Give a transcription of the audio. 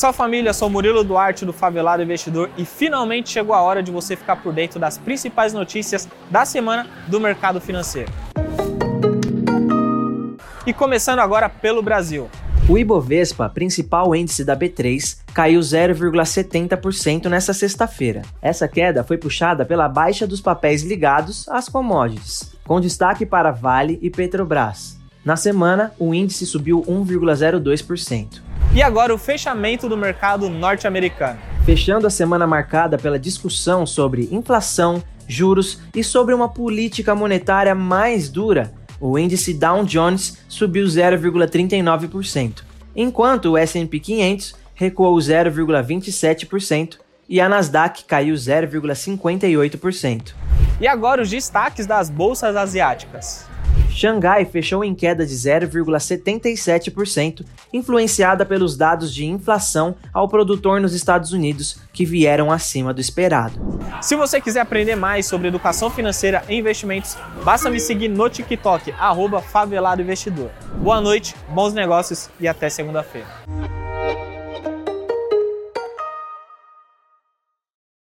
Salve família, sou Murilo Duarte do Favelado Investidor e finalmente chegou a hora de você ficar por dentro das principais notícias da semana do mercado financeiro. E começando agora pelo Brasil. O Ibovespa, principal índice da B3, caiu 0,70% nesta sexta-feira. Essa queda foi puxada pela baixa dos papéis ligados às commodities, com destaque para Vale e Petrobras. Na semana, o índice subiu 1,02%. E agora o fechamento do mercado norte-americano. Fechando a semana marcada pela discussão sobre inflação, juros e sobre uma política monetária mais dura, o índice Dow Jones subiu 0,39%, enquanto o S&P 500 recuou 0,27% e a Nasdaq caiu 0,58%. E agora os destaques das bolsas asiáticas. Xangai fechou em queda de 0,77%, influenciada pelos dados de inflação ao produtor nos Estados Unidos, que vieram acima do esperado. Se você quiser aprender mais sobre educação financeira e investimentos, basta me seguir no TikTok, arroba. Boa noite, bons negócios e até segunda-feira.